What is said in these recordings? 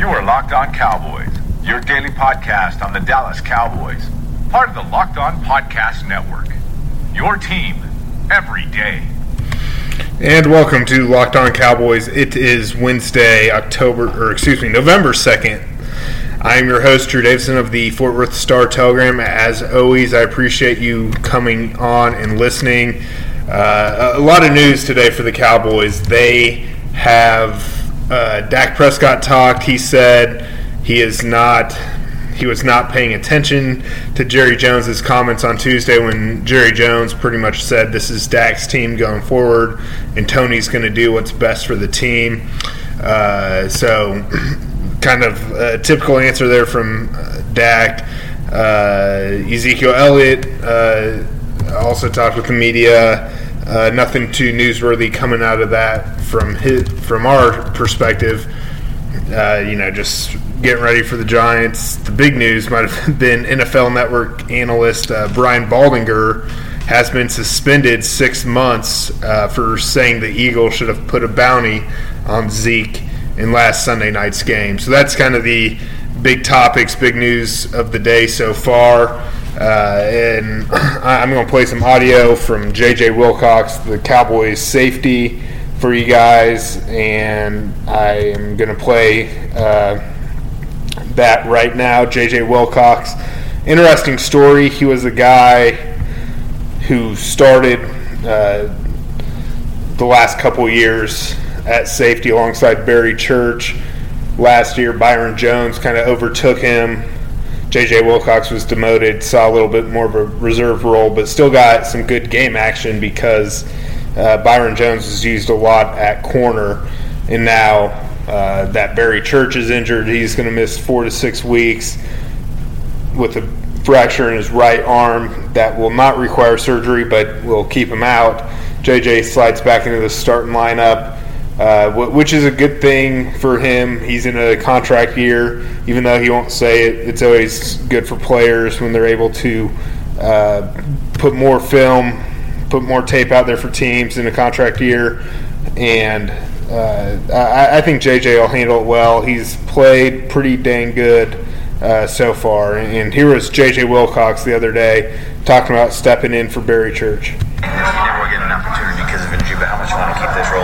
You are Locked On Cowboys, your daily podcast on the Dallas Cowboys. Part of the Locked On Podcast Network. Your team every day. And welcome to Locked On Cowboys. It is Wednesday, October, or excuse me, November 2nd. I am your host, Drew Davison of the Fort Worth Star Telegram. As always, I appreciate you coming on and listening. Uh, a lot of news today for the Cowboys. They have uh, Dak Prescott talked. He said he is not he was not paying attention to Jerry Jones's comments on Tuesday when Jerry Jones pretty much said this is Dak's team going forward and Tony's going to do what's best for the team. Uh, so, kind of a typical answer there from uh, Dak. Uh, Ezekiel Elliott uh, also talked with the media. Uh, nothing too newsworthy coming out of that from his, from our perspective. Uh, you know, just getting ready for the Giants. The big news might have been NFL Network analyst uh, Brian Baldinger has been suspended six months uh, for saying the Eagles should have put a bounty on Zeke in last Sunday night's game. So that's kind of the big topics, big news of the day so far. Uh, and I'm going to play some audio from JJ Wilcox, the Cowboys safety, for you guys. And I am going to play uh, that right now. JJ Wilcox, interesting story. He was a guy who started uh, the last couple years at safety alongside Barry Church. Last year, Byron Jones kind of overtook him JJ Wilcox was demoted, saw a little bit more of a reserve role, but still got some good game action because uh, Byron Jones was used a lot at corner, and now uh, that Barry Church is injured, he's going to miss four to six weeks with a fracture in his right arm that will not require surgery, but will keep him out. JJ slides back into the starting lineup uh, which is a good thing for him. He's in a contract year, even though he won't say it. It's always good for players when they're able to uh, put more film, put more tape out there for teams in a contract year. And uh, I, I, think JJ will handle it well. He's played pretty dang good uh, so far. And here was JJ Wilcox the other day talking about stepping in for Barry Church rolling with what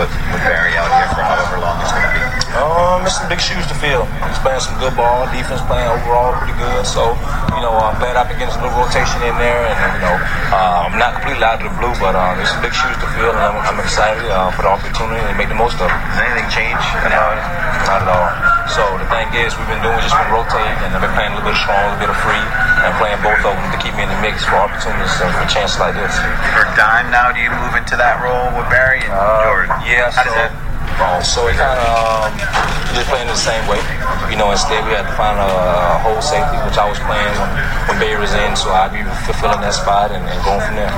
with Barry out here for however long it's going to be? Um, it's some big shoes to fill. He's playing some good ball. Defense playing overall pretty good. So, you know, I'm glad I can get a little rotation in there. And, you know, uh, I'm not completely out of the blue, but uh, there's some big shoes to fill. And I'm, I'm excited uh, for the opportunity and make the most of it. Does anything change? No, not at all. So the thing is, we've been doing just been rotating, and I've been playing a little bit of strong, a little bit of free, and playing both of them to keep me in the mix for opportunities and for chances like this. For dime now, do you move into that role with Barry and uh, Jordan? Yeah. How so, does that? So it kind of um, just playing the same way. You know, instead we had to find a, a whole safety, which I was playing when, when Barry was in, so I'd be fulfilling that spot and, and going from there.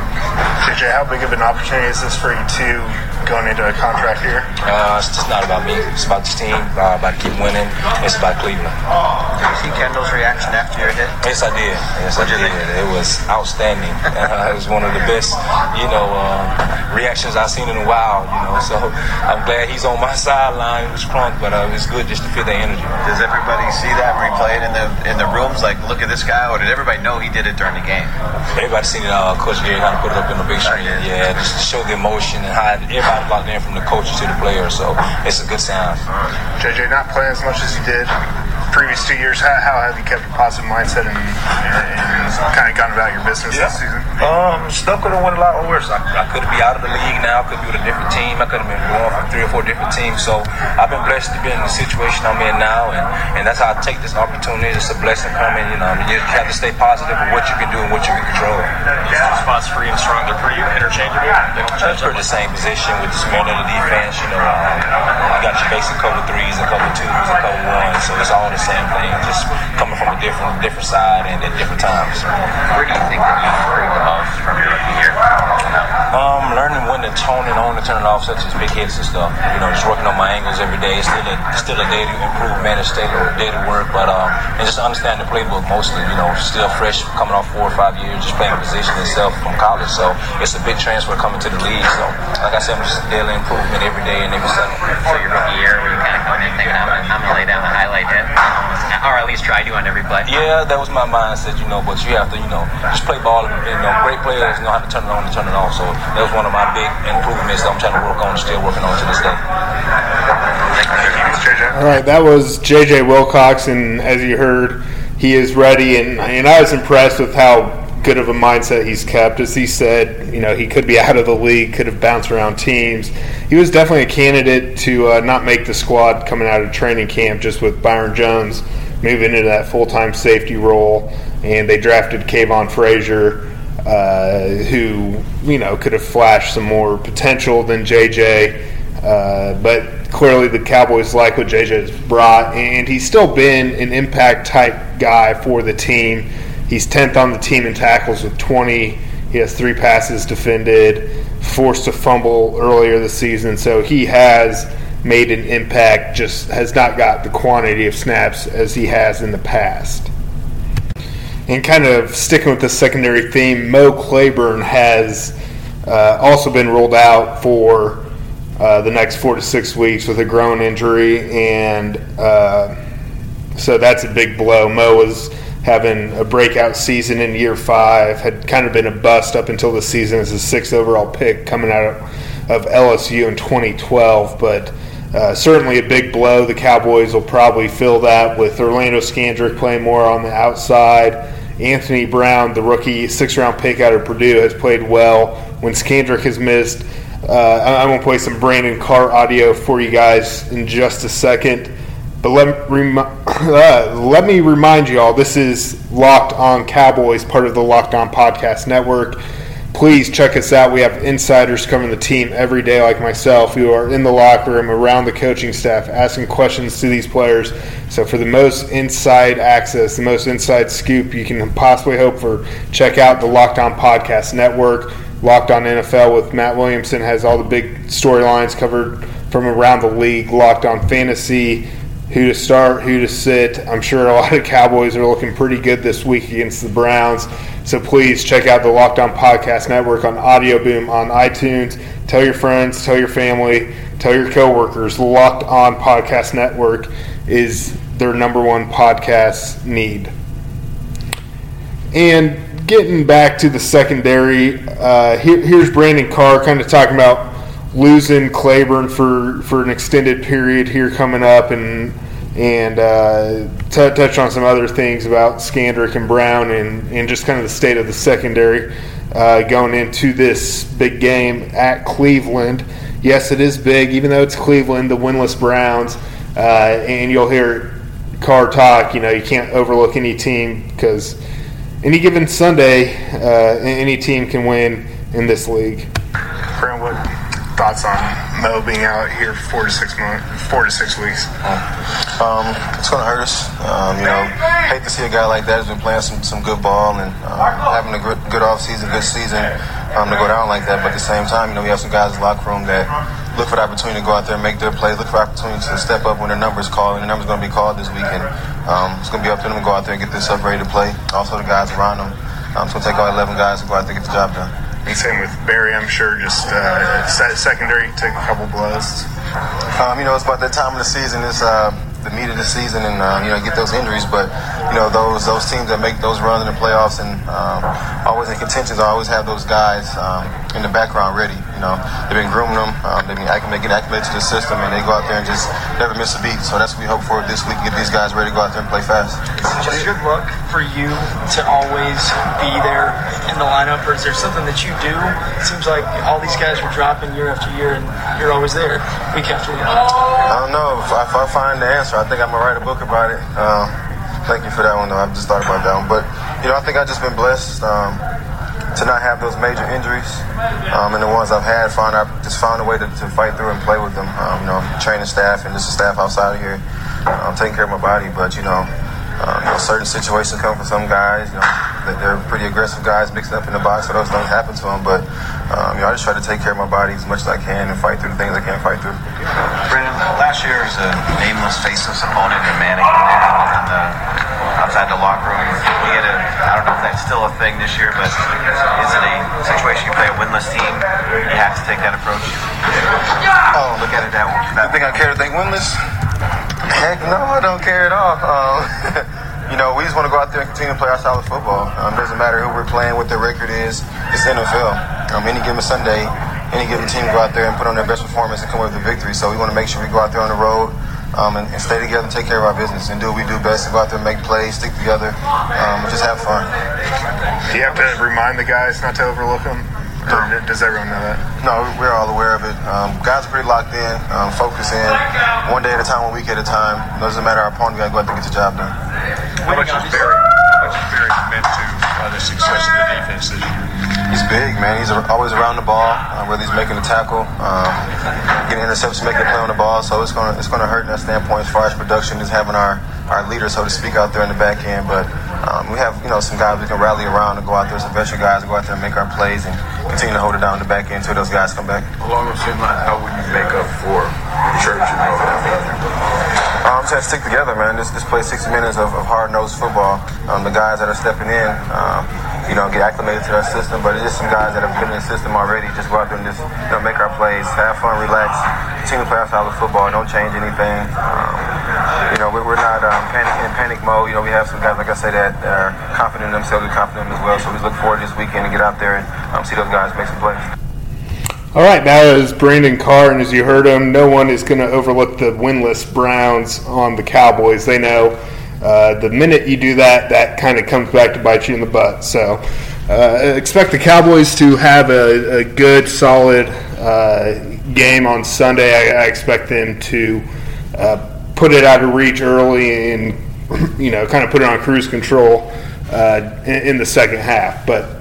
JJ, how big of an opportunity is this for you to going into a contract here? Uh, it's just not about me. It's about this team, uh, about keep winning. It's about Cleveland. Did you see Kendall's reaction after your hit? Yes, I did. Yes, what I did. It was outstanding. uh, it was one of the best, you know, uh, reactions I've seen in a while. You know, so I'm glad he's on my sideline. It was crunk, but uh, it's good just to feel the energy. Does everybody see that replay in the in the rooms? Like, look at this guy, or did everybody know he did it during the game? Everybody seen it. Uh, Coach Gary kind of put it up in the big screen. Yeah, just to show the emotion and how everybody locked in from the coaches to the players. So it's a good sound. JJ, not playing as much as you did previous two years, how, how have you kept a positive mindset and, and, and kind of gone about your business yeah. this season? Um, stuff could have went a lot worse. I, I could be out of the league now. Could be with a different team. I could have been going from three or four different teams. So I've been blessed to be in the situation I'm in now, and, and that's how I take this opportunity. It's a blessing coming. You know, I mean, you have to stay positive with what you can do and what you can control. Yeah. Spots free and strong. They're pretty interchangeable. They don't change. They're the same position with the small of the defense. You know, um, you got your basic cover threes and cover twos and cover ones, so it's all the same thing, just coming from a different different side and at different times. Where do you think that you the from your rookie year? Um, learning when to tone it on and turn it off, such as big hits and stuff. You know, just working on my angles every day. It's still a, still a day to improvement. It's still a day to work, but um, and just understand the playbook mostly. You know, still fresh, coming off four or five years, just playing position itself from college. So it's a big transfer coming to the league. So, like I said, I'm just daily improvement every day and every second. For your rookie year, were you kind of going in thinking, I'm I'm gonna lay down a highlight hit, or at least try to on every play? Yeah, that was my mindset, you know. But you have to, you know, just play ball. And, you know, great players know how to turn it on and turn it off. So that was one of my big improvements that I'm trying to work on and still working on to this day. All right, that was JJ Wilcox, and as you heard, he is ready, and and I was impressed with how good of a mindset he's kept. As he said, you know, he could be out of the league, could have bounced around teams. He was definitely a candidate to uh, not make the squad coming out of training camp, just with Byron Jones moving into that full time safety role, and they drafted Kavon Frazier. Uh, who you know could have flashed some more potential than JJ, uh, but clearly the Cowboys like what JJ has brought, and he's still been an impact type guy for the team. He's 10th on the team in tackles with 20. He has three passes defended, forced a fumble earlier this season, so he has made an impact, just has not got the quantity of snaps as he has in the past. And kind of sticking with the secondary theme, Mo Claiborne has uh, also been ruled out for uh, the next four to six weeks with a groin injury, and uh, so that's a big blow. Mo was having a breakout season in year five, had kind of been a bust up until the season as a sixth overall pick coming out of LSU in 2012, but. Uh, certainly a big blow. The Cowboys will probably fill that with Orlando Scandrick playing more on the outside. Anthony Brown, the rookie six round pick out of Purdue, has played well when Scandrick has missed. Uh, I'm going to play some Brandon Carr audio for you guys in just a second. But let, rem- uh, let me remind you all this is Locked On Cowboys, part of the Locked On Podcast Network. Please check us out. We have insiders covering the team every day, like myself, who are in the locker room, around the coaching staff, asking questions to these players. So, for the most inside access, the most inside scoop you can possibly hope for, check out the Locked On Podcast Network. Locked On NFL with Matt Williamson has all the big storylines covered from around the league. Locked On Fantasy, who to start, who to sit. I'm sure a lot of Cowboys are looking pretty good this week against the Browns. So please check out the Locked On Podcast Network on Audio Boom on iTunes. Tell your friends, tell your family, tell your coworkers. Locked On Podcast Network is their number one podcast need. And getting back to the secondary, uh, here, here's Brandon Carr kind of talking about losing Claiborne for, for an extended period here coming up and and uh, t- touch on some other things about Scandrick and Brown and, and just kind of the state of the secondary uh, going into this big game at Cleveland. Yes, it is big, even though it's Cleveland, the winless Browns, uh, and you'll hear Carr talk. You know, you can't overlook any team because any given Sunday, uh, any team can win in this league. Thoughts on Mo being out here four to six months, four to six weeks? Um, it's going to hurt us. Um, you know, hate to see a guy like that who's been playing some, some good ball and um, having a good, good off season, good season um, to go down like that. But at the same time, you know, we have some guys in the locker room that look for the opportunity to go out there and make their plays, look for opportunities to step up when their number's called. And their number's going to be called this weekend. Um, it's going to be up to them to go out there and get this up ready to play. Also, the guys around them. Um, it's going to take all 11 guys to go out there and get the job done. And same with Barry, I'm sure. Just uh, secondary took a couple blows. Um, you know, it's about that time of the season. It's uh, the meat of the season, and uh, you know, get those injuries. But you know, those those teams that make those runs in the playoffs and um, always in contentions, always have those guys um, in the background ready. You know, they've been grooming them, um, they've been getting acclimated to the system, and they go out there and just never miss a beat. So that's what we hope for this week: get these guys ready to go out there and play fast. Is it good luck for you to always be there in the lineup, or is there something that you do? It seems like all these guys are dropping year after year, and you're always there week after week. I don't know if I, if I find the answer. I think I'm gonna write a book about it. Um, thank you for that one, though. I've just thought about that one, but you know, I think I've just been blessed. Um, to not have those major injuries, um, and the ones I've had, find I just found a way to, to fight through and play with them. Um, you know, training staff and just the staff outside of here. I'm um, taking care of my body, but you know, uh, you know, certain situations come for some guys. You know, that they're pretty aggressive guys mixed up in the box, so those things happen to them. But um, you know, I just try to take care of my body as much as I can and fight through the things I can't fight through. Brandon, last year's a nameless, faceless opponent in Manning in the, outside the locker room. We had a, I don't know if that's still a thing this year, but is it a situation you play a winless team? You have to take that approach. Oh, look at it that way. I think I care to think winless. Heck no, I don't care at all. Um, you know, we just want to go out there and continue to play our solid football. Um, doesn't matter who we're playing, what their record is. It's NFL. Um, any given Sunday, any given team go out there and put on their best performance and come away with a victory. So we want to make sure we go out there on the road um, and, and, stay together and take care of our business and do what we do best and go out there and make plays, stick together, um, and just have fun. Do you have to remind the guys not to overlook them? does everyone know that? No, we're all aware of it. Um, guys are pretty locked in, um, focus in, one day at a time, one week at a time. It doesn't matter our opponent, we got to go out there and get the job done. How much is Barry, big, man. He's always around the ball, uh, whether he's making a tackle, um, getting interceptions, making a play on the ball. So it's gonna it's gonna hurt in that standpoint as far as production is having our our leader, so to speak, out there in the back end. But um, we have you know some guys we can rally around and go out there, some veteran guys, go out there and make our plays and continue to hold it down in the back end until those guys come back. Along the same line, how would you make up for Church and all that? Um, just stick together, man. Just, just play 60 minutes of, of hard-nosed football. Um, the guys that are stepping in, um, you know, get acclimated to our system. But it's just some guys that have been in the system already. Just go out there and just you know, make our plays, have fun, relax, continue to play our solid football. Don't change anything. Um, you know, we're, not um, panic in panic mode. You know, we have some guys, like I say, that are confident in themselves, we're confident in as well. So we look forward this weekend to get out there and um, see those guys make some plays. All right, that is Brandon Carr, and as you heard him, no one is going to overlook the winless Browns on the Cowboys. They know uh, the minute you do that, that kind of comes back to bite you in the butt. So uh, expect the Cowboys to have a, a good, solid uh, game on Sunday. I, I expect them to uh, put it out of reach early and you know kind of put it on cruise control uh, in, in the second half, but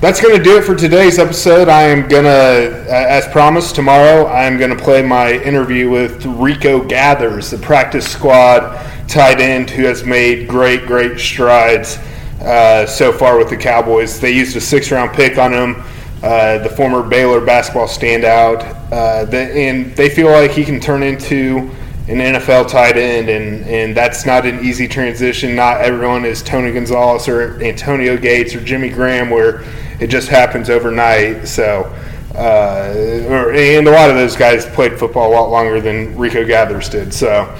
that's going to do it for today's episode. I am going to, as promised, tomorrow I'm going to play my interview with Rico Gathers, the practice squad tight end who has made great, great strides uh, so far with the Cowboys. They used a six round pick on him, uh, the former Baylor basketball standout, uh, the, and they feel like he can turn into an NFL tight end, and, and that's not an easy transition. Not everyone is Tony Gonzalez or Antonio Gates or Jimmy Graham, where it just happens overnight. So, uh, or, and a lot of those guys played football a lot longer than Rico Gathers did. So,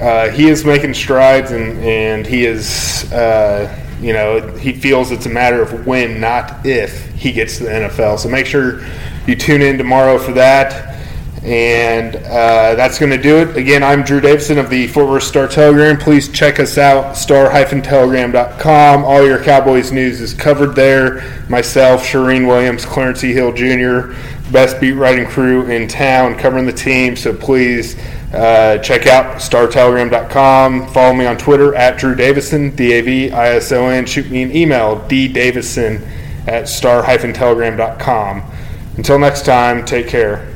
uh, he is making strides, and and he is, uh, you know, he feels it's a matter of when, not if, he gets to the NFL. So make sure you tune in tomorrow for that. And uh, that's going to do it. Again, I'm Drew Davison of the Fort Worth Star Telegram. Please check us out, star-telegram.com. All your Cowboys news is covered there. Myself, Charean Williams, Clarence E. Hill Jr., best beat writing crew in town covering the team. So please uh, check out startelegram.com. Follow me on Twitter at Drew Davison, D-A-V-I-S-O-N. Shoot me an email, ddavison at star-telegram.com. Until next time, take care.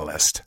Catalyst.